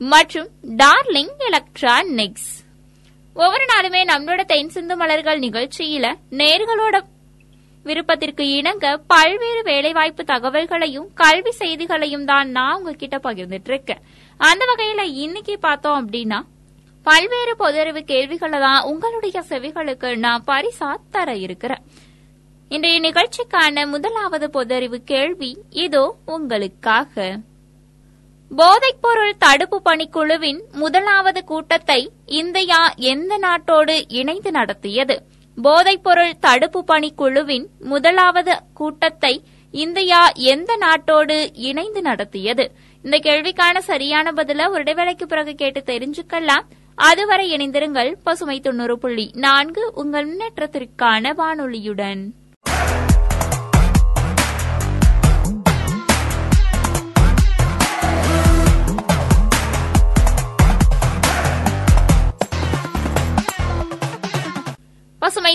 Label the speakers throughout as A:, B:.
A: மற்றும் Darling electronics. ஒவ்வொரு நாளுமே நம்மளோட தென் சிந்து மலர்கள் நிகழ்ச்சியில நேர்களோட விருப்பத்திற்கு இணங்க பல்வேறு வேலைவாய்ப்பு தகவல்களையும் கல்வி செய்திகளையும் தான் நான் உங்ககிட்ட பகிர்ந்துட்டு இருக்கேன் அந்த வகையில இன்னைக்கு பார்த்தோம் அப்படின்னா பல்வேறு பொதறிவு கேள்விகளை தான் உங்களுடைய செவிகளுக்கு நான் பரிசா தர இருக்கிறேன். இன்றைய நிகழ்ச்சிக்கான முதலாவது பொதறிவு கேள்வி இதோ உங்களுக்காக. போதைப்பொருள் தடுப்பு பணிக்குழுவின் முதலாவது கூட்டத்தை இந்தியா எந்த நாட்டோடு இணைந்து நடத்தியது? போதைப்பொருள் தடுப்பு பணிக்குழுவின் முதலாவது கூட்டத்தை இந்தியா எந்த நாட்டோடு இணைந்து நடத்தியது? இந்த கேள்விக்கான சரியான பதில ஒரு இடைவேளைக்கு பிறகு கேட்டு தெரிஞ்சுக்கலாம். அதுவரை இணைந்திருங்கள் பசுமை தொண்ணூறு புள்ளி நான்கு உங்கள் முன்னேற்றத்திற்கான வானொலியுடன்.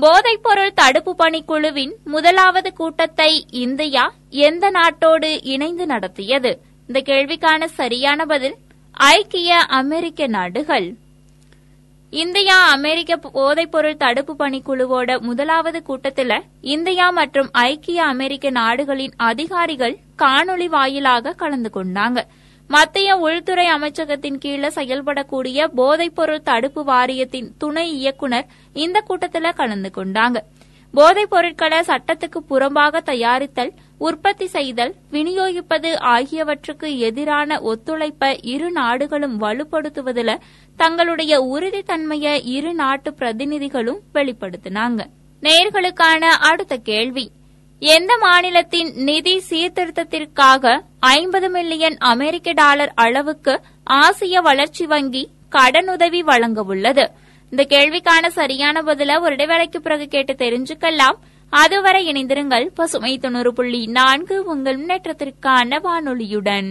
A: போதைப்பொருள் தடுப்பு பணிக்குழுவின் முதலாவது கூட்டத்தை இந்தியா எந்த நாட்டோடு இணைந்து நடத்தியது? இந்த கேள்விக்கான சரியான பதில் ஐக்கிய அமெரிக்க நாடுகள். இந்தியா அமெரிக்க போதைப்பொருள் தடுப்பு பணிக்குழுவோட முதலாவது கூட்டத்தில் இந்தியா மற்றும் ஐக்கிய அமெரிக்க நாடுகளின் அதிகாரிகள் காணொலி வாயிலாக கலந்து கொண்டாங்க. மத்திய உள்துறை அமைச்சகத்தின் கீழ செயல்படக்கூடிய போதைப்பொருள் தடுப்பு வாரியத்தின் துணை இயக்குநர் இந்த கூட்டத்தில் கலந்து கொண்டாங்க. போதைப் பொருட்களை சட்டத்துக்கு புறம்பாக தயாரித்தல் உற்பத்தி செய்தல் விநியோகிப்பது ஆகியவற்றுக்கு எதிரான ஒத்துழைப்பை இரு நாடுகளும் வலுப்படுத்துவதில் தங்களுடைய உறுதித்தன்மையை இரு நாட்டு பிரதிநிதிகளும் வெளிப்படுத்தினாங்க. நேர்களுக்கான அடுத்த கேள்வி. எந்த மாநிலத்தின் நிதி சீர்திருத்தத்திற்காக ஐம்பது மில்லியன் அமெரிக்க டாலர் அளவுக்கு ஆசிய வளர்ச்சி வங்கி கடனுதவி வழங்க உள்ளது இந்த கேள்விக்கான சரியான பதில ஒரு இடைவேளைக்கு பிறகு கேட்டு தெரிஞ்சுக்கலாம். அதுவரை இணைந்திருங்கள் பசுமை தொண்ணூறு புள்ளி நான்கு உங்கள் முன்னேற்றத்திற்கான வானொலியுடன்.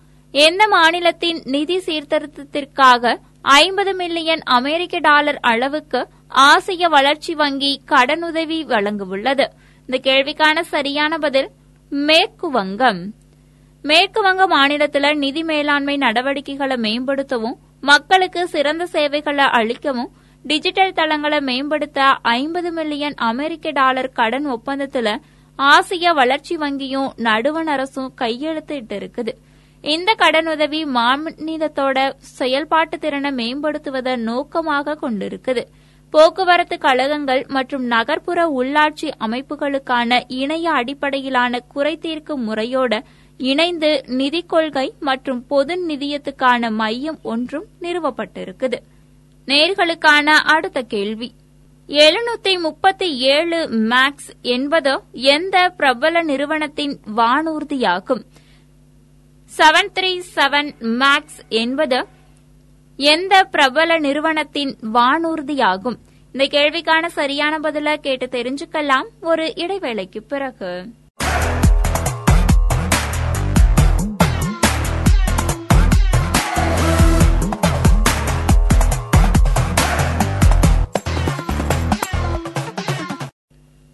A: எந்த மாநிலத்தின் நிதி சீர்திருத்தத்திற்காக ஐம்பது மில்லியன் அமெரிக்க டாலர் அளவுக்கு ஆசிய வளர்ச்சி வங்கி கடனுதவி வழங்கவுள்ளது? இந்த கேள்விக்கான சரியான பதில் மேற்கு வங்கம். மேற்கு வங்க மாநிலத்தில் நிதி மேலாண்மை நடவடிக்கைகளை மேம்படுத்தவும் மக்களுக்கு சிறந்த சேவைகளை அளிக்கவும் டிஜிட்டல் தளங்களை மேம்படுத்த ஐம்பது மில்லியன் அமெரிக்க டாலர் கடன் ஒப்பந்தத்தில் ஆசிய வளர்ச்சி வங்கியும் நடுவண் அரசும் கையெழுத்திட்டு இருக்குது இந்த கடனுதவி மாநிலத்தோட செயல்பாட்டு திறனை மேம்படுத்துவதை நோக்கமாக கொண்டிருக்குது. போக்குவரத்து கழகங்கள் மற்றும் நகர்ப்புற உள்ளாட்சி அமைப்புகளுக்கான இணைய அடிப்படையிலான குறைதீர்க்கு முறையோட இணைந்து நிதி கொள்கை மற்றும் பொது நிதியத்துக்கான மையம் ஒன்றும் நிறுவப்பட்டிருக்குது. நேர்களுக்கான அடுத்த கேள்வி. எழுநூத்தி முப்பத்தி ஏழு மேக்ஸ் என்பது எந்த பிரபல நிறுவனத்தின் வானூர்தியாகும்? செவன் த்ரீ செவன் மேக்ஸ் என்பது எந்த பிரபல நிறுவனத்தின் வானூர்தியாகும்? இந்த கேள்விக்கான சரியான பதில கேட்டு தெரிஞ்சுக்கலாம். ஒரு இடைவேளைக்கு பிறகு.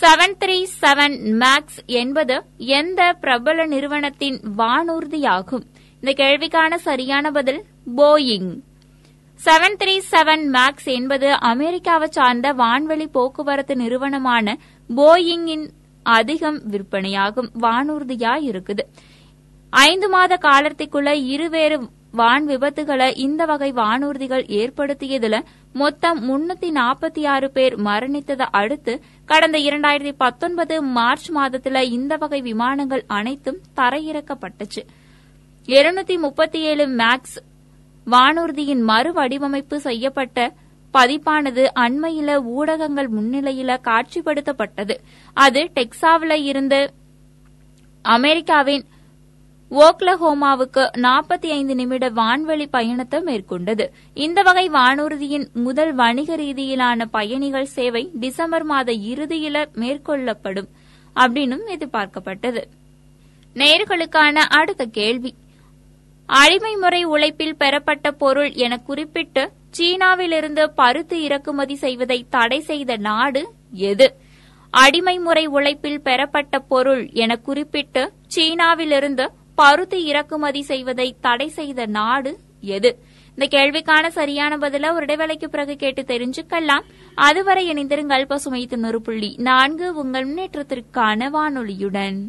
A: செவன் த்ரீ செவன் மேக்ஸ் என்பது எந்த பிரபல நிறுவனத்தின் வானூர்தியாகும்? இந்த கேள்விக்கான சரியான பதில் Boeing seven three seven Max என்பது அமெரிக்காவை சார்ந்த வான்வெளி போக்குவரத்து நிறுவனமான போயிங்கின் அதிகம் விற்பனையாகும் வானூர்தியா இருக்குது. ஐந்து மாத காலத்திற்குள்ள இருவேறு வான் விபத்துகளை இந்த வகை வானூர்திகள் ஏற்படுத்தியதுல மொத்தம் முன்னூத்தி நாற்பத்தி ஆறு பேர் மரணித்ததை அடுத்து கடந்த இரண்டாயிரத்தி பத்தொன்பது மார்ச் மாதத்துல இந்த வகை விமானங்கள் அனைத்தும் தரையிறக்கப்பட்டுச்சு. இருநூத்தி முப்பத்தி ஏழு மேக்ஸ் வானூர்தியின் மறுவடிவமைப்பு செய்யப்பட்ட பதிப்பானது அண்மையில ஊடகங்கள் முன்னிலையில காட்சிப்படுத்தப்பட்டது. அது டெக்சாவில இருந்து அமெரிக்காவின் ஓக்லஹோமாவுக்கு நாற்பத்தி ஐந்து நிமிட வான்வெளி பயணத்தை மேற்கொண்டது. இந்த வகை வானூர்தியின் முதல் வணிக ரீதியிலான பயணிகள் சேவை டிசம்பர் மாத இறுதியில மேற்கொள்ளப்படும் அப்படின்னும் எதிர்பார்க்கப்பட்டது. நேர்களுக்கான அடுத்த கேள்வி. அடிமை முறை உழைப்பில் பெறப்பட்ட பொருள் என குறிப்பிட்டு சீனாவிலிருந்து பருத்து இறக்குமதி செய்வதை தடை செய்த நாடு எது? அடிமை முறை உழைப்பில் பெறப்பட்ட பொருள் என குறிப்பிட்டு சீனாவிலிருந்து பருத்தி இறக்குமதி செய்வதை தடை செய்த நாடு எது? இந்த கேள்விக்கான சரியான பதில ஒரு இடைவேளைக்கு பிறகு கேட்டு தெரிஞ்சுக்கலாம். அதுவரை இணைந்திருங்கள் பசுமை தொண்ணூறு புள்ளி நான்கு உங்கள் முன்னேற்றத்திற்கான வானொலியுடன்.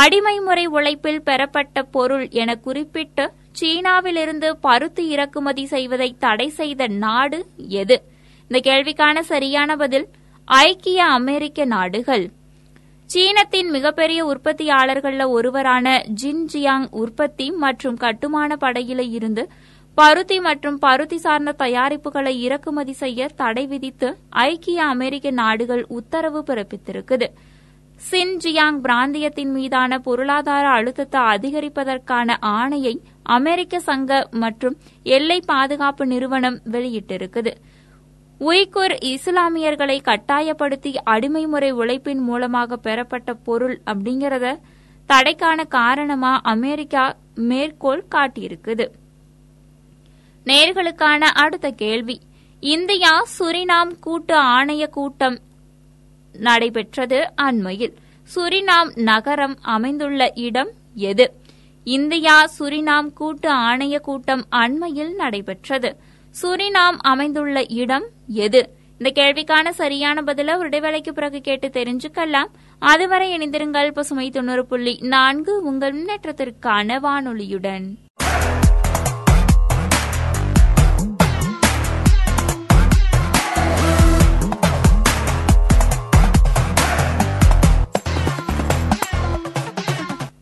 A: அடிமை முறை உழைப்பில் பெறப்பட்ட பொருள் என குறிப்பிட்டு சீனாவிலிருந்து பருத்தி இறக்குமதி செய்வதை தடை செய்த நாடு எது? இந்த கேள்விக்கான சரியான பதில் ஐக்கிய அமெரிக்க நாடுகள். சீனத்தின் மிகப்பெரிய உற்பத்தியாளர்களில் ஒருவரான ஜின்ஜியாங் உற்பத்தி மற்றும் கட்டுமான படையில இருந்து பருத்தி மற்றும் பருத்தி சார்ந்த தயாரிப்புகளை இறக்குமதி செய்ய தடை விதித்து ஐக்கிய அமெரிக்க நாடுகள் உத்தரவு பிறப்பித்திருக்குது. சின்ஜியாங் பிராந்தியத்தின் மீதான பொருளாதார அழுத்தத்தை அதிகரிப்பதற்கான ஆணையை அமெரிக்க சங்க மற்றும் எல்லை பாதுகாப்பு நிறுவனம் வெளியிட்டிருக்குது. உய்குர் இஸ்லாமியர்களை கட்டாயப்படுத்தி அடிமை முறை உழைப்பின் மூலமாக பெறப்பட்ட பொருள் அப்படிங்கறத தடைக்கான காரணமா அமெரிக்கா மேற்கோள் காட்டியிருக்குது. நேர்களுக்கான அடுத்த கேள்வி. இந்தியா சுரினாம் கூட்டு ஆணைய கூட்டம் நடைபெற்றது அண்மையில். சுரினாம் நகரம் அமைந்துள்ள இடம் எது? இந்தியா சுரினாம் கூட்டு ஆணைய கூட்டம் அண்மையில் நடைபெற்றது. சுரினாம் அமைந்துள்ள இடம் எது? இந்த கேள்விக்கான சரியான பதில ஒரு இடைவேளைக்கு பிறகு கேட்டு தெரிஞ்சுக்கலாம். அதுவரை இணைந்திருங்கள் பசுமை தொண்ணூறு புள்ளி நான்கு உங்கள் முன்னேற்றத்திற்கான வானொலியுடன்.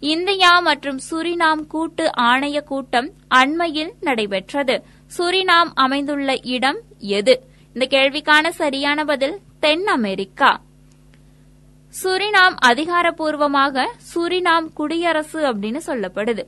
A: இந்தியா மற்றும் சுரினாம் கூட்டு ஆணைய கூட்டம் அண்மையில் நடைபெற்றது. சுரினாம் அமைந்துள்ள இடம் எது? இந்த கேள்விக்கான சரியான பதில் தென் அமெரிக்கா. சுரினாம் அதிகாரப்பூர்வமாக சுரினாம் குடியரசு அப்படின்னு சொல்லப்படுது.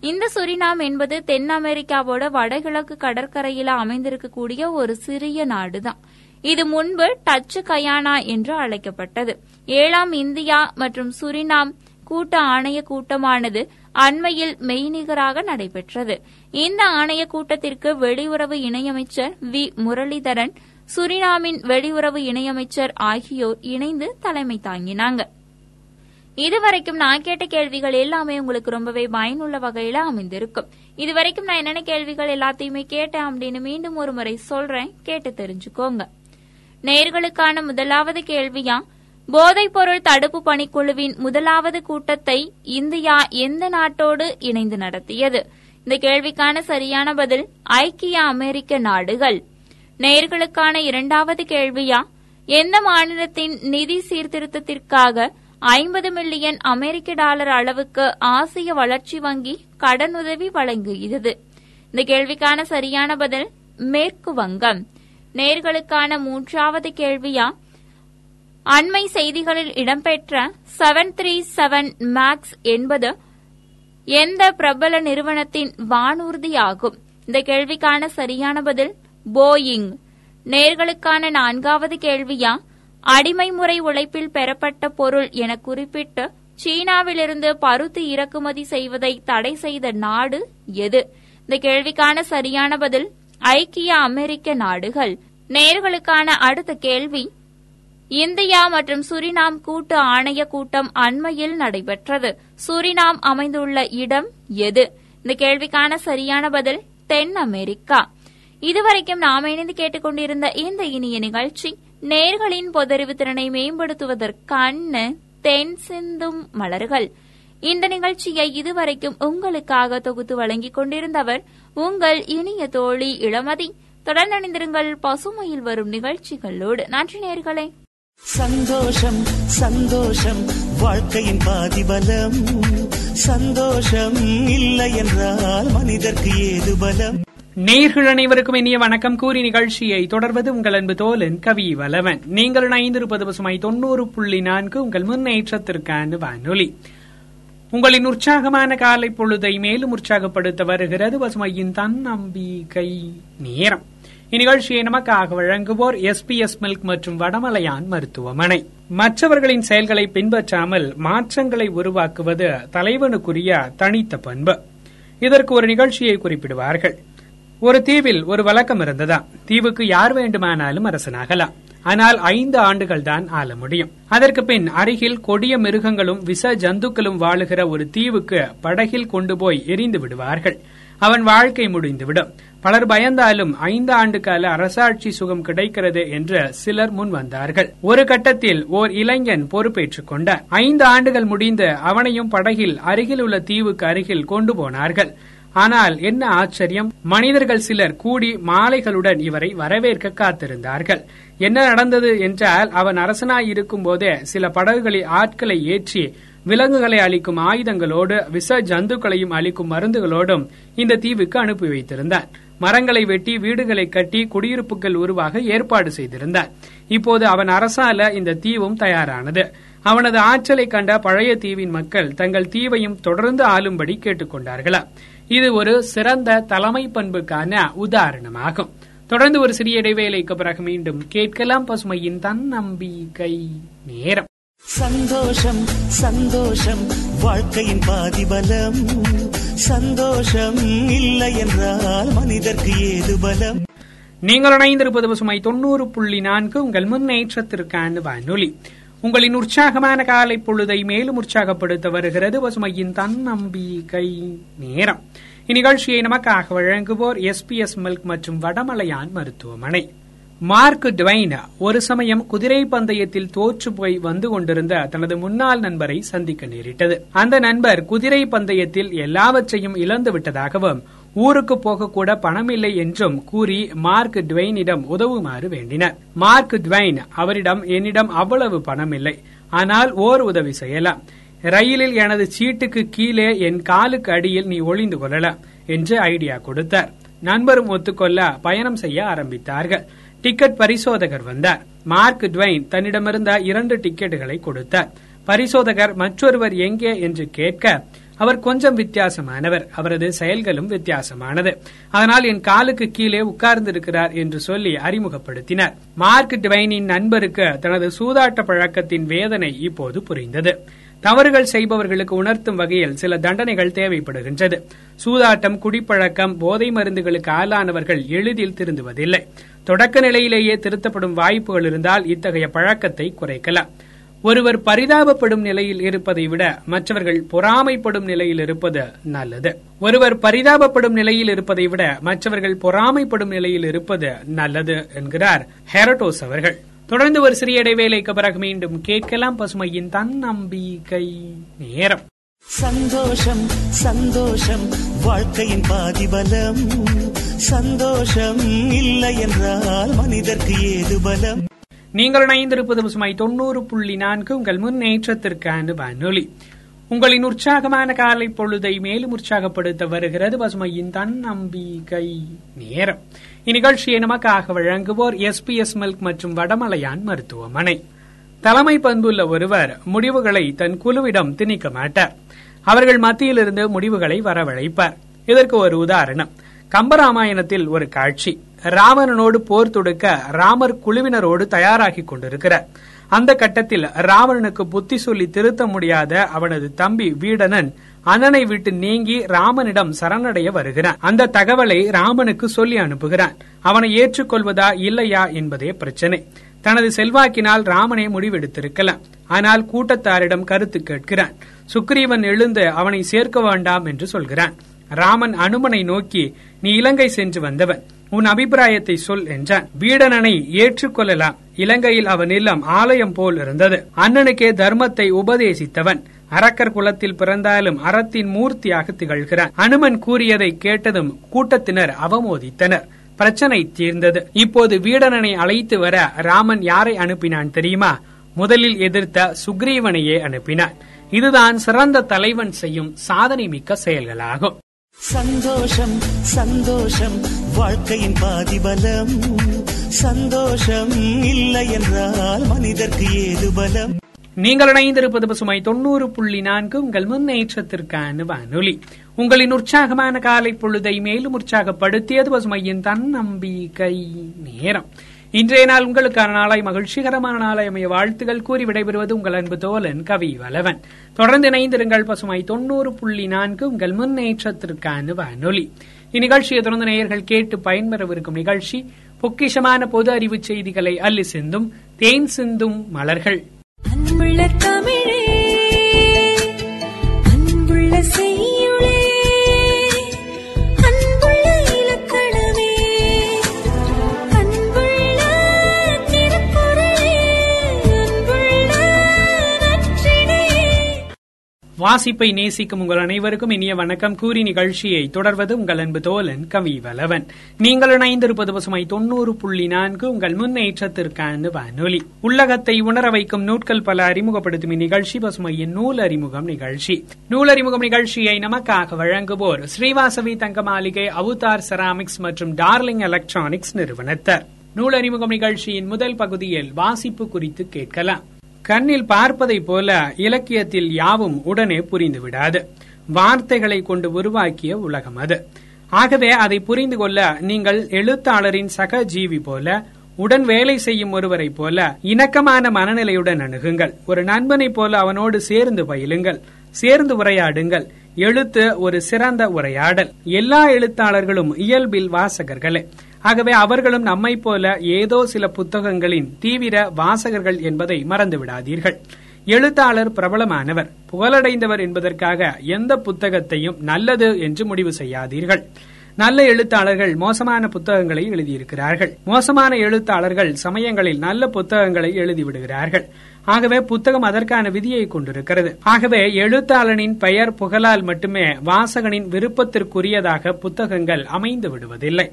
A: இந்த சுரினாம் என்பது தென் அமெரிக்காவோட வடகிழக்கு கடற்கரையில அமைந்திருக்கக்கூடிய ஒரு சிறிய நாடுதான். இது முன்பு டச்சு கயானா என்று அழைக்கப்பட்டது. ஏழாம் இந்தியா மற்றும் சுரினாம் கூட்ட ஆணைய கூட்டமானது அண்மையில் மெய்நிகராக நடைபெற்றது. இந்த ஆணைய கூட்டத்திற்கு வெளியுறவு இணையமைச்சர் வி. முரளிதரன் சுரினாமின் வெளியுறவு இணையமைச்சர் ஆகியோர் இணைந்து தலைமை தாங்கினாங்க. இதுவரைக்கும் நான் கேட்ட கேள்விகள் எல்லாமே உங்களுக்கு ரொம்பவே பயனுள்ள வகையில அமைந்திருக்கும். இதுவரைக்கும் நான் என்னென்ன கேள்விகள் எல்லாத்தையுமே கேட்டேன் அப்படின்னு மீண்டும் ஒரு முறை சொல்றேன். கேட்டு தெரிஞ்சுக்கோங்க. நேர்களுக்கான முதலாவது கேள்வியா போதைப்பொருள் தடுப்பு பணிக்குழுவின் முதலாவது கூட்டத்தை இந்தியா எந்த நாட்டோடு இணைந்து நடத்தியது? இந்த கேள்விக்கான சரியான பதில் ஐக்கிய அமெரிக்க நாடுகள். நேர்களுக்கான இரண்டாவது கேள்வியா? எந்த மாநிலத்தின் நிதி சீர்திருத்தத்திற்காக ஐம்பது மில்லியன் அமெரிக்க டாலர் அளவுக்கு ஆசிய வளர்ச்சி வங்கி கடனுதவி வழங்குகிறது? இந்த கேள்விக்கான சரியான பதில் மேற்கு வங்கம். நேர்களுக்கான மூன்றாவது கேள்வியா? அண்மை செய்திகளில் இடம்பெற்ற செவன் த்ரீ செவன் மேக்ஸ் என்பது எந்த பிரபல நிறுவனத்தின் வானூர்தி ஆகும் இந்த கேள்விக்கான சரியான பதில் போயிங் நேர்களுக்கான நான்காவது கேள்வியா? அடிமை முறை உழைப்பில் பெறப்பட்ட பொருள் என குறிப்பிட்டு சீனாவிலிருந்து பருத்தி இறக்குமதி செய்வதை தடை செய்த நாடு எது? இந்த கேள்விக்கான சரியான பதில் ஐக்கிய அமெரிக்க நாடுகள். நேர்களுக்கான அடுத்த கேள்வி இந்தியா மற்றும் சுரினாம் கூட்டு ஆணைய கூட்டம் அண்மையில் நடைபெற்றது. சுரினாம் அமைந்துள்ள இடம் எது? இந்த கேள்விக்கான சரியான பதில் தென் அமெரிக்கா. இதுவரைக்கும் நாம இணைந்து கேட்டுக்கொண்டிருந்த இந்த இனிய நிகழ்ச்சி நேர்களின் பொதறிவு திறனை மேம்படுத்துவதற்கான தென் சிந்தும் மலர்கள். இந்த நிகழ்ச்சியை இதுவரைக்கும் உங்களுக்காக தொகுத்து வழங்கிக் கொண்டிருந்தவர் உங்கள் இனிய தோழி இளமதி. தொடர்ந்து அணிந்திருங்கள் பசுமையில் வரும் நிகழ்ச்சிகளோடு. நன்றி நேர்களே.
B: சந்தோஷம் சந்தோஷம் வாழ்க்கையின் பாதிபலம். சந்தோஷம் இல்லை என்றால் மனிதர்க்கு ஏது பலம்?
C: நேர்கள் அனைவருக்கும் இனிய வணக்கம். கூறி நிகழ்ச்சியை தொடர்வது உங்கள் அன்பு தோலன் கவி வலவன். நீங்கள் இணைந்திருப்பது பசுமை தொண்ணூறு புள்ளி நான்கு உங்கள் முன்னேற்றத்திற்கான வானொலி. உங்களின் உற்சாகமான காலை பொழுதை மேலும் உற்சாகப்படுத்த வருகிறது பசுமையின் தன்னம்பிக்கை நேரம். இந்நிகழ்ச்சியை நமக்காக வழங்குவோர் எஸ் பி எஸ் மில்க் மற்றும் வடமலையான் மருத்துவமனை. மற்றவர்களின் செயல்களை பின்பற்றாமல் மாற்றங்களை உருவாக்குவது தலைவனுக்குரிய தனித்த பண்பு. இதற்கு ஒரு நிகழ்ச்சியை குறிப்பிடுவார்கள். ஒரு தீவில் ஒரு வழக்கம் இருந்ததா? தீவுக்கு யார் வேண்டுமானாலும் அரசனாகலாம். ஆனால் ஐந்து ஆண்டுகள் தான் ஆள முடியும். அதற்கு பின் அருகில் கொடிய மிருகங்களும் விச ஜந்துக்களும் வாழுகிற ஒரு தீவுக்கு படகில் கொண்டு போய் எரிந்து விடுவார்கள். அவன் வாழ்க்கை முடிந்துவிடும். பலர் பயந்தாலும் ஐந்து ஆண்டு கால அரசாட்சி சுகம் கிடைக்கிறது என்று சிலர் முன் வந்தார்கள். ஒரு கட்டத்தில் ஓர் இளைஞன் பொறுப்பேற்றுக் கொண்டார். ஐந்து ஆண்டுகள் முடிந்து அவனையும் படகில் அருகில் உள்ள தீவுக்கு அருகில் கொண்டு போனார்கள். ஆனால் என்ன ஆச்சரியம்? மனிதர்கள் சிலர் கூடி மாலைகளுடன் இவரை வரவேற்க காத்திருந்தார்கள். என்ன நடந்தது என்றால் அவன் அரசனாய் இருக்கும் போதே சில படகுகளில் ஆட்களை ஏற்றி விலங்குகளை அளிக்கும் ஆயுதங்களோடு விச ஜந்துக்களையும் அளிக்கும் மருந்துகளோடும் இந்த தீவுக்கு அனுப்பி வைத்திருந்தான். மரங்களை வெட்டி வீடுகளை கட்டி குடியிருப்புகள் உருவாக ஏற்பாடு செய்திருந்தார் இப்போது அவன் அரசால இந்த தீவும் தயாரானது. அவனது ஆற்றலை கண்ட பழைய தீவின் மக்கள் தங்கள் தீவையும் தொடர்ந்து ஆளும்படி கேட்டுக்கொண்டார்களா இது ஒரு சிறந்த தலைமை பண்புக்கான உதாரணமாகும். தொடர்ந்து ஒரு சிறிய இடைவேளைக்கு பிறகு மீண்டும் கேட்கலாம் பசுமையின் தன்னம்பிக்கை நேரம்.
B: சந்தோஷம் சந்தோஷம் வாழ்க்கையின் பாதிபலம். சந்தோஷம் இல்லை என்றால் மனிதர்க்கு ஏது பலம்?
C: நீங்கள் இணைந்திருப்பது பசுமை தொண்ணூறு புள்ளி நான்கு உங்கள் முன்னேற்றத்திற்கான வானொலி. உங்களின் உற்சாகமான காலை பொழுதை மேலும் உற்சாகப்படுத்த வருகிறது பசுமையின் தன்னம்பிக்கை நேரம். இந்நிகழ்ச்சியை நமக்காக வழங்குவோர் எஸ் பி எஸ் மில்க் மற்றும் வடமலையான் மருத்துவமனை. மார்க் டுவைன் ஒரு சமயம் குதிரை பந்தயத்தில் தோற்று போய் வந்து கொண்டிருந்த தனது முன்னாள் நண்பரை சந்திக்க நேரிட்டது. அந்த நண்பர் குதிரை பந்தயத்தில் எல்லாவற்றையும் இழந்து விட்டதாகவும் ஊருக்கு போகக்கூட பணமில்லை என்றும் கூறி மார்க் டுவைனிடம் உதவுமாறு வேண்டினார். மார்க் டுவைன் அவரிடம் என்னிடம் அவ்வளவு பணம் இல்லை ஆனால் ஓர் உதவி செய்யலாம். ரயிலில் எனது சீட்டுக்கு கீழே என் காலுக்கு அடியில் நீ ஒளிந்து கொள்ளலாம் என்று ஐடியா கொடுத்தார். நண்பரும் ஒத்துக்கொள்ள பயணம் செய்ய ஆரம்பித்தார்கள். டிக்கெட் பரிசோதகர் வந்தார். மார்க் டுவைன் தன்னிடமிருந்த இரண்டு டிக்கெட்டுகளை கொடுத்தார். பரிசோதகர் மற்றொருவர் எங்கே என்று கேட்க அவர் கொஞ்சம் வித்தியாசமானவர். அவரது செயல்களும் வித்தியாசமானது. அதனால் என் காலுக்கு கீழே உட்கார்ந்திருக்கிறார் என்று சொல்லி அறிமுகப்படுத்தினார். மார்க் டுவைனின் நண்பருக்கு தனது சூதாட்ட பழக்கத்தின் வேதனை இப்போது புரிந்தது. தவறுகள் செய்பவர்களுக்கு உணர்த்தும் வகையில் சில தண்டனைகள் தேவைப்படுகின்றது. சூதாட்டம் குடிப்பழக்கம் போதை மருந்துகளுக்கு ஆளானவர்கள் எளிதில் திருந்துவதில்லை. தொடக்க நிலையிலேயே திருத்தப்படும் வாய்ப்புகள் இருந்தால் இத்தகைய பழக்கத்தை குறைக்கலாம். ஒருவர் பரிதாபப்படும் நிலையில் இருப்பதை விட மற்றவர்கள் பொறாமைப்படும் நிலையில் இருப்பது நல்லது. ஒருவர் பரிதாபப்படும் நிலையில் இருப்பதை விட மற்றவர்கள் பொறாமைப்படும் நிலையில் இருப்பது நல்லது என்கிறார் ஹெரடோஸ் அவர்கள். தொடர்ந்து ஒரு சிறிய இடைவேளைக்கு பிறகு மீண்டும் கேட்கலாம் பசுமையின் தன்னம்பிக்கை நேரம்.
B: சந்தோஷம் சந்தோஷம் வாழ்க்கையின் பாதிபலம். சந்தோஷம் இல்லை என்றால் மனிதர்க்கு ஏது பலம்?
C: நீங்கள் இணைந்திருப்பது பசுமை தொண்ணூறு புள்ளி நான்கு உங்கள் முன்னேற்றத்திற்கான வானொலி உங்களின் உற்சாகமான காலை பொழுதை மேலும் உற்சாகப்படுத்த வருகிறது பசுமையின் தன்னம்பிக்கை நேரம். இந்நிகழ்ச்சியை நமக்காக வழங்குவோர் எஸ் பி எஸ் மில்க் மற்றும் வடமலையான் மருத்துவமனை. தலைமை பண்புள்ள ஒருவர் முடிவுகளை தன் குழுவிடம் திணிக்க மாட்டார். அவர்கள் மத்தியிலிருந்து முடிவுகளை வரவழைப்பார். இதற்கு ஒரு உதாரணம். கம்பராமாயணத்தில் ஒரு காட்சி. ராமனோடு போர் தொடுக்க ராமர் குழுவினரோடு தயாராகி கொண்டிருக்கிறார். அந்த கட்டத்தில் ராவணனுக்கு புத்தி சொல்லி திருத்த முடியாத அவனது தம்பி வீடனன் அண்ணனை விட்டு நீங்கி ராமனிடம் சரணடைய வருகிறான். அந்த தகவலை ராமனுக்கு சொல்லி அனுப்புகிறான். அவனை ஏற்றுக்கொள்வதா இல்லையா என்பதே பிரச்சனை. தனது செல்வாக்கினால் ராமனை முடிவெடுத்திருக்கலாம். ஆனால் கூட்டத்தாரிடம் கருத்து கேட்கிறான். சுக்ரீவன் எழுந்து அவனை சேர்க்க வேண்டாம் என்று சொல்கிறான். ராமன் அனுமனை நோக்கி நீ இலங்கை சென்று வந்தவன். உன் அபிப்பிராயத்தை சொல் என்றான். வீடனனை ஏற்றுக்கொள்ளலாம். இலங்கையில் அவன் இல்லம் ஆலயம் போல் இருந்தது. அண்ணனுக்கே தர்மத்தை உபதேசித்தவன். அரக்கர் குலத்தில் பிறந்தாலும் அறத்தின் மூர்த்தியாக திகழ்கிறான். அனுமன் கூறியதை கேட்டதும் கூட்டத்தினர் அவமோதித்தனர். பிரச்சனை தீர்ந்தது. இப்போது வீடனனை அழைத்து வர ராமன் யாரை அனுப்பினான் தெரியுமா? முதலில் எதிர்த்த சுக்ரீவனையே அனுப்பினான். இதுதான் சிறந்த தலைவன் செய்யும் சாதனை மிக்க செயல்களாகும்.
B: சந்தோஷம் சந்தோஷம் வாழ்க்கையின் பாதிபலம். சந்தோஷம் இல்லை என்றால் மனிதர்க்கு ஏது பலம்?
C: நீங்கள் இணைந்திருப்பது பசுமை தொண்ணூறு புள்ளி நான்கு உங்கள் முன்னேற்றத்திற்கான வானொலி. உங்களின் உற்சாகமான காலை பொழுதை மேலும் உற்சாகப்படுத்தியது பசுமையின் தன்னம்பிக்கை நேரம். இன்றைய நாள் உங்களுக்கான நாளாய் மகிழ்ச்சிகரமான நாளாய் அமைய வாழ்த்துகள் கூறி விடைபெறுவது உங்கள் அன்பு தோலன் கவி வலவன். தொடர்ந்து இணைந்திருங்கள் பசுமை தொண்ணூறு புள்ளி நான்கு உங்கள் முன்னேற்றத்திற்கான வானொலி. இந்நிகழ்ச்சியை தொடர்ந்து நேயர்கள் கேட்டு பயன்பெறவிருக்கும் நிகழ்ச்சி பொக்கிஷமான பொது அறிவு செய்திகளை அள்ளி சிந்தும் தேன் சிந்தும் மலர்கள்.
D: அன்புள்ள தமிழே அன்புள்ள
C: வாசிப்பை நேசிக்கும் உங்கள் அனைவருக்கும் இனிய வணக்கம். கூறி நிகழ்ச்சியை தொடர்வது உங்கள் அன்பு தோலன் கவி வலவன் நீங்கள் இணைந்திருப்பது பசுமை தொண்ணூறு புள்ளி நான்கு உங்கள் முன்னேற்றத்திற்கான வானொலி. உள்ளகத்தை உணர வைக்கும் நூட்கள் பல அறிமுகப்படுத்தும் இந்நிகழ்ச்சி பசுமையின் நூல் அறிமுகம் நிகழ்ச்சி. நூல் அறிமுகம் நிகழ்ச்சியை நமக்காக வழங்குவோர் ஸ்ரீவாசவி தங்க மாளிகை அவுதார் செராமிக்ஸ் மற்றும் டார்லிங் எலக்ட்ரானிக்ஸ் நிறுவனத்தர். நூல் அறிமுகம் நிகழ்ச்சியின் முதல் பகுதியில் வாசிப்பு குறித்து கேட்கலாம். கண்ணில் பார்ப்பதை போல இலக்கியத்தில் யாவும் உடனே புரிந்துவிடாது வார்த்தைகளை கொண்டு உருவாக்கிய உலகம் அது. ஆகவே அதை புரிந்து கொள்ள நீங்கள் எழுத்தாளரின் சக ஜீவி போல உடன் வேலை செய்யும் ஒருவரைப் போல இணக்கமான மனநிலையுடன் அணுகுங்கள். ஒரு நண்பனைப் போல அவனோடு சேர்ந்து பயிலுங்கள் சேர்ந்து உரையாடுங்கள். எழுத்து ஒரு சிறந்த உரையாடல். எல்லா எழுத்தாளர்களும் இயல்பில் வாசகர்களே. ஆகவே அவர்களும் நம்மைப் போல ஏதோ சில புத்தகங்களின் தீவிர வாசகர்கள் என்பதை மறந்து விடாதீர்கள். எழுத்தாளர் பிரபலமானவர் புகழடைந்தவர் என்பதற்காக எந்த புத்தகத்தையும் நல்லது என்று முடிவு செய்யாதீர்கள். நல்ல எழுத்தாளர்கள் மோசமான புத்தகங்களை எழுதியிருக்கிறார்கள். மோசமான எழுத்தாளர்கள் சமயங்களில் நல்ல புத்தகங்களை எழுதிவிடுகிறார்கள். ஆகவே புத்தகம் அதற்கான விதியை கொண்டிருக்கிறது. ஆகவே எழுத்தாளனின் பெயர் புகழால் மட்டுமே வாசகனின் விருப்பத்திற்குரியதாக புத்தகங்கள் அமைந்து விடுவதில்லை.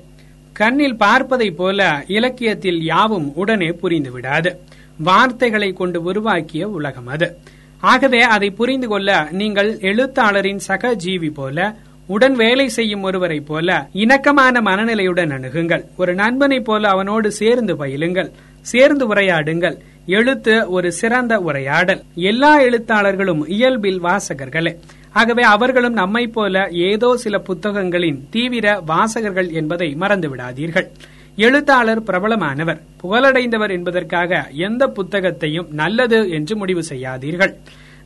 C: கண்ணில் பார்ப்பதைப் போல இலக்கியத்தில் யாவும் உடனே புரிந்து விடாது வார்த்தைகளை கொண்டு உருவாக்கிய உலகம் அது. ஆகவே அதை புரிந்து கொள்ள நீங்கள் எழுத்தாளரின் சக ஜீவி போல உடன் வேலை செய்யும் ஒருவரைப் போல இணக்கமான மனநிலையுடன் அணுகுங்கள். ஒரு நண்பனைப் போல அவனோடு சேர்ந்து பயிலுங்கள் சேர்ந்து உரையாடுங்கள். எழுத்து ஒரு சிறந்த உரையாடல். எல்லா எழுத்தாளர்களும் இயல்பில் வாசகர்களே. ஆகவே அவர்களும் நம்மைப் போல ஏதோ சில புத்தகங்களின் தீவிர வாசகர்கள் என்பதை மறந்து விடாதீர்கள். எழுத்தாளர் பிரபலமானவர் புகழடைந்தவர் என்பதற்காக எந்த புத்தகத்தையும் நல்லது என்று முடிவு செய்யாதீர்கள்.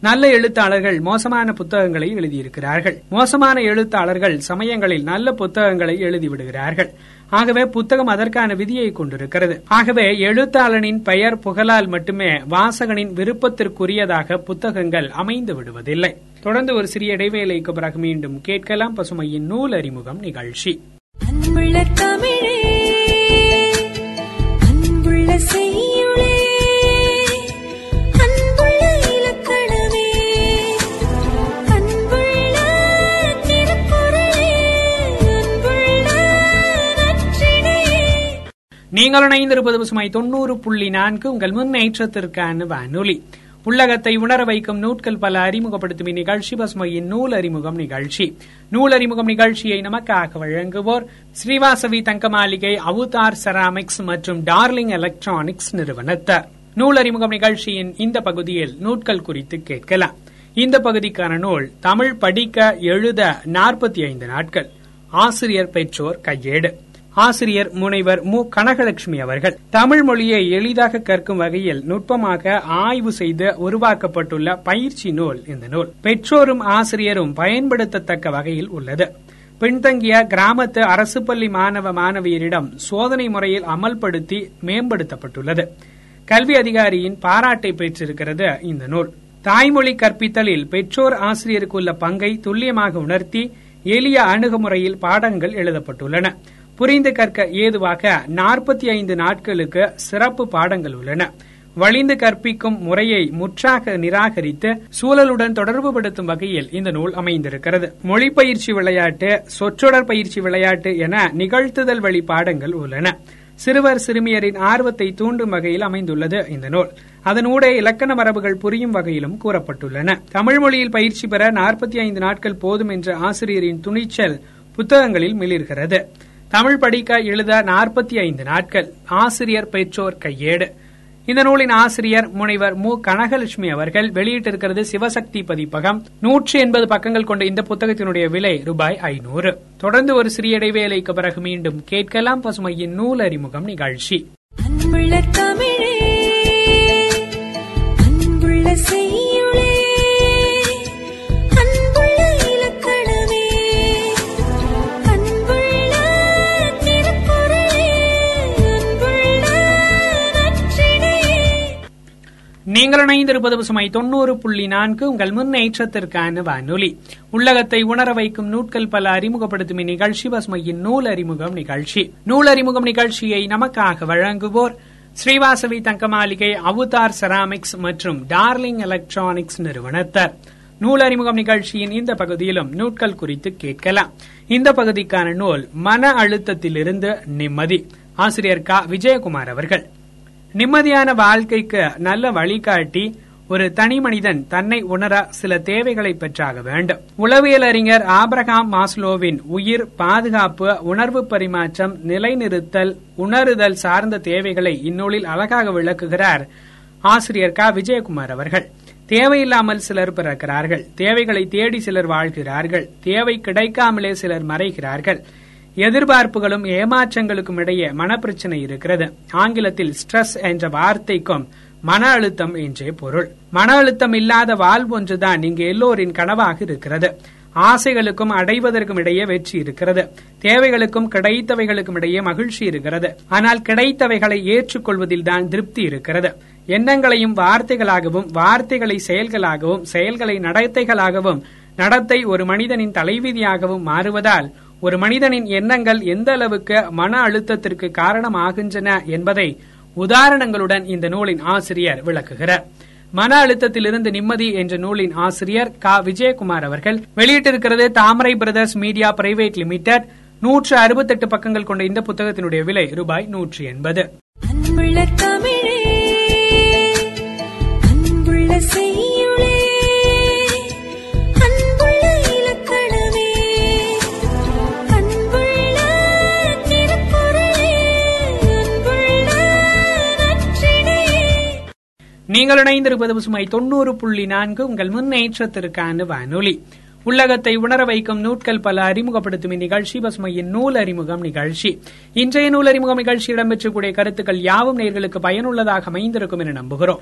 C: நல்ல எழுத்தாளர்கள் மோசமான புத்தகங்களை எழுதியிருக்கிறார்கள். மோசமான எழுத்தாளர்கள் சமயங்களில் நல்ல புத்தகங்களை எழுதிவிடுகிறார்கள். ஆகவே புத்தகம் அதற்கான விதியை கொண்டிருக்கிறது. ஆகவே எழுத்தாளனின் பெயர் புகழால் மட்டுமே வாசகனின் விருப்பத்திற்குரியதாக புத்தகங்கள் அமைந்து விடுவதில்லை. தொடர்ந்து ஒரு சிறிய இடைவேளைக்கு பிறகு மீண்டும் கேட்கலாம் பசுமையின் நூல் அறிமுகம் நிகழ்ச்சி.
D: அன்புள்ள தமிழே அன்புள்ள செய்யுளே
C: நீங்கள் இணைந்திருப்பது பசுமை தொண்ணூறு புள்ளி நான்கு உங்கள் முன்னேற்றத்திற்கான வானொலி. உள்ளகத்தை உணர வைக்கும் நூட்கள் பல அறிமுகப்படுத்தும் இந்நிகழ்ச்சி. பசுமையின் நூல் அறிமுகம் நிகழ்ச்சி. நூல் அறிமுகம் நிகழ்ச்சியை நமக்காக வழங்குவோர் ஸ்ரீவாசவி தங்க மாளிகை அவுதார் செராமிக்ஸ் மற்றும் டார்லிங் எலக்ட்ரானிக்ஸ் நிறுவனத்தார். நூல் அறிமுகம் நிகழ்ச்சியின் இந்த பகுதியில் நூட்கள் குறித்து கேட்கலாம். இந்த பகுதிக்கான நூல் தமிழ் படிக்க எழுத நாற்பத்தி ஐந்து நாட்கள். ஆசிரியர் பெற்றோர் கையேடு. ஆசிரியர் முனைவர் மு. கனகலட்சுமி அவர்கள். தமிழ் மொழியை எளிதாக கற்கும் வகையில் நுட்பமாக ஆய்வு செய்து உருவாக்கப்பட்டுள்ள பயிற்சி நூல் இந்த நூல். பெற்றோரும் ஆசிரியரும் பயன்படுத்தத்தக்க வகையில் உள்ளது. பின்தங்கிய கிராமத்து அரசு பள்ளி மாணவ மாணவியரிடம் சோதனை முறையில் அமல்படுத்தி மேம்படுத்தப்பட்டுள்ளது. கல்வி அதிகாரியின் பாராட்டை பெற்றிருக்கிறது இந்த நூல். தாய்மொழி கற்பித்தலில் பெற்றோர் ஆசிரியருக்குள்ள பங்கை துல்லியமாக உணர்த்தி எளிய அணுகுமுறையில் பாடங்கள் எழுதப்பட்டுள்ளன. புரிந்து கற்க ஏதுவாக நாற்பத்தி ஐந்து நாட்களுக்கு சிறப்பு பாடங்கள் உள்ளன. வழிந்து கற்பிக்கும் முறையை முற்றாக நிராகரித்து சூழலுடன் தொடர்புபடுத்தும் வகையில் இந்த நூல் அமைந்திருக்கிறது. மொழிப்பயிற்சி விளையாட்டு சொற்றொடர் பயிற்சி விளையாட்டு என நிகழ்த்துதல் வழி பாடங்கள் உள்ளன. சிறுவர் சிறுமியரின் ஆர்வத்தை தூண்டும் வகையில் அமைந்துள்ளது இந்த நூல். அதனூடே இலக்கண மரபுகள் புரியும் வகையிலும் கூறப்பட்டுள்ளன. தமிழ் மொழியில் பயிற்சி பெற நாற்பத்தி ஐந்து நாட்கள் போதும் என்ற ஆசிரியரின் துணிச்சல் புத்தகங்களில் மிளிர்கிறது. தமிழ் படிக்க எழுத நாற்பத்தி ஐந்து நாட்கள். ஆசிரியர் பெற்றோர் கையேடு. இந்த நூலின் ஆசிரியர் முனைவர் மு. கனகலட்சுமி அவர்கள் வெளியிட்டிருக்கிறது சிவசக்தி பதிப்பகம். நூற்றி எண்பது பக்கங்கள் கொண்ட இந்த புத்தகத்தினுடைய விலை ரூபாய் ஐநூறு. தொடர்ந்து ஒரு சிறிய இடைவேளைக்கு பிறகு மீண்டும் கேட்கலாம் பசுமையின் நூல் அறிமுகம் நிகழ்ச்சி. நீங்கள் இணைந்திருப்பது பசுமை தொண்ணூறு புள்ளி நான்கு. உங்கள் முன்னேற்றத்திற்கான வானொலி. உள்ளகத்தை உணர வைக்கும் நூட்கள் பல அறிமுகப்படுத்தும் இந்நிகழ்ச்சி பசுமையின் நூல் அறிமுகம் நிகழ்ச்சி. நூல் அறிமுகம் நிகழ்ச்சியை நமக்காக வழங்குவோர் ஸ்ரீவாசவி தங்க மாளிகை அவுதார் செராமிக்ஸ் மற்றும் டார்லிங் எலக்ட்ரானிக்ஸ் நிறுவனத்தர். நூல் அறிமுகம் நிகழ்ச்சியின் இந்த பகுதியிலும் நூட்கள் குறித்து கேட்கலாம். இந்த பகுதிக்கான நூல் மன அழுத்தத்திலிருந்து நிம்மதி. ஆசிரியர் க. விஜயகுமார் அவர்கள். நிம்மதியான வாழ்க்கைக்கு நல்ல வழிகாட்டி ஒரு தனி மனிதன் தன்னை உணர சில தேவைகளை பெற்றாக வேண்டும். உளவியல் அறிஞர் ஆபிரகாம் மாஸ்லோவின் உயிர் பாதுகாப்பு உணர்வு பரிமாற்றம் நிலைநிறுத்தல் உணருதல் சார்ந்த தேவைகளை இந்நூலில் அழகாக விளக்குகிறார் ஆசிரியர் க. விஜயகுமார் அவர்கள். தேவையில்லாமல் சிலர் பிறக்கிறார்கள். தேவைகளை தேடி சிலர் வாழ்கிறார்கள். தேவை கிடைக்காமலே சிலர் மறைகிறார்கள். எதிர்பார்ப்புகளும் ஏமாற்றங்களுக்கும் இடையே மனப்பிரச்சனை இருக்கிறது. ஆங்கிலத்தில் ஸ்ட்ரெஸ் என்ற வார்த்தைக்கும் மன அழுத்தம் என்றே பொருள். மன அழுத்தம் இல்லாத வாழ்வு ஒன்றுதான் இங்கு எல்லோரின் கனவாக இருக்கிறது. ஆசைகளுக்கும் அடைவதற்கும் இடையே வெற்றி இருக்கிறது. தேவைகளுக்கும் கிடைத்தவைகளுக்கும் இடையே மகிழ்ச்சி இருக்கிறது. ஆனால் கிடைத்தவைகளை ஏற்றுக்கொள்வதில் தான் திருப்தி இருக்கிறது. எண்ணங்களையும் வார்த்தைகளாகவும் வார்த்தைகளை செயல்களாகவும் செயல்களை நடத்தைகளாகவும் நடத்தை ஒரு மனிதனின் தலைவிதியாகவும் மாறுவதால் ஒரு மனிதனின் எண்ணங்கள் எந்த அளவுக்கு மன அழுத்தத்திற்கு காரணம் ஆகின்றன என்பதை உதாரணங்களுடன் இந்த நூலின் ஆசிரியர் விளக்குகிறார். மன அழுத்தத்திலிருந்து நிம்மதி என்ற நூலின் ஆசிரியர் க. விஜயகுமார் அவர்கள் வெளியிட்டிருக்கிறது Thamarai brothers media private limited நூற்று அறுபத்தெட்டு பக்கங்கள் கொண்ட இந்த புத்தகத்தினுடைய விலை ரூபாய் நூற்றி எண்பது.
D: அன்புள்ள தமிழே
C: நீங்கள் இணைந்திருப்பது பசுமை தொண்ணூறு புள்ளி நான்கு. உங்கள் முன்னேற்றத்திற்கான வானொலி. உள்ளகத்தை உணர வைக்கும் நூட்கள் பல அறிமுகப்படுத்தும் இந்நிகழ்ச்சி பசுமையின் நூல் அறிமுகம் நிகழ்ச்சி. இன்றைய நூல் அறிமுகம் நிகழ்ச்சி இடம்பெற்றக்கூடிய கருத்துக்கள் யாவும் நேர்களுக்கு பயனுள்ளதாக அமைந்திருக்கும் என நம்புகிறோம்.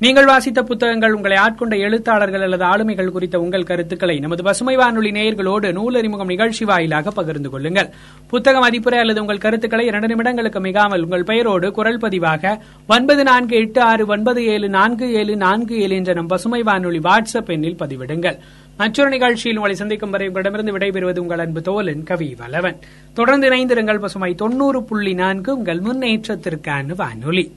C: நீங்கள் வாசித்த புத்தகங்கள் உங்களை ஆட்கொண்ட எழுத்தாளர்கள் அல்லது ஆளுமைகள் குறித்த உங்கள் கருத்துக்களை நமது பசுமை வானொலி நேயர்களோடு நூல் அறிமுகம் நிகழ்ச்சி வாயிலாக பகிர்ந்து கொள்ளுங்கள். புத்தக மதிப்புரை அல்லது உங்கள் கருத்துக்களை இரண்டு நிமிடங்களுக்கு மிகாமல் உங்கள் பெயரோடு குரல் பதிவாக ஒன்பது நான்கு எட்டு ஆறு ஒன்பது ஏழு நான்கு ஏழு நான்கு ஏழு என்ற நம் பசுமை வானொலி வாட்ஸ்அப் எண்ணில் பதிவிடுங்கள். மற்றொரு நிகழ்ச்சியில் உங்களை சந்திக்கும் வரை உங்களிடமிருந்து விடைபெறுவது உங்கள் அன்பு தோலன் கவி வல்லவன். தொடர்ந்து இணைந்திருங்கள் பசுமை தொண்ணூறு புள்ளி நான்கு உங்கள் முன்னேற்றத்திற்கான வானொலி.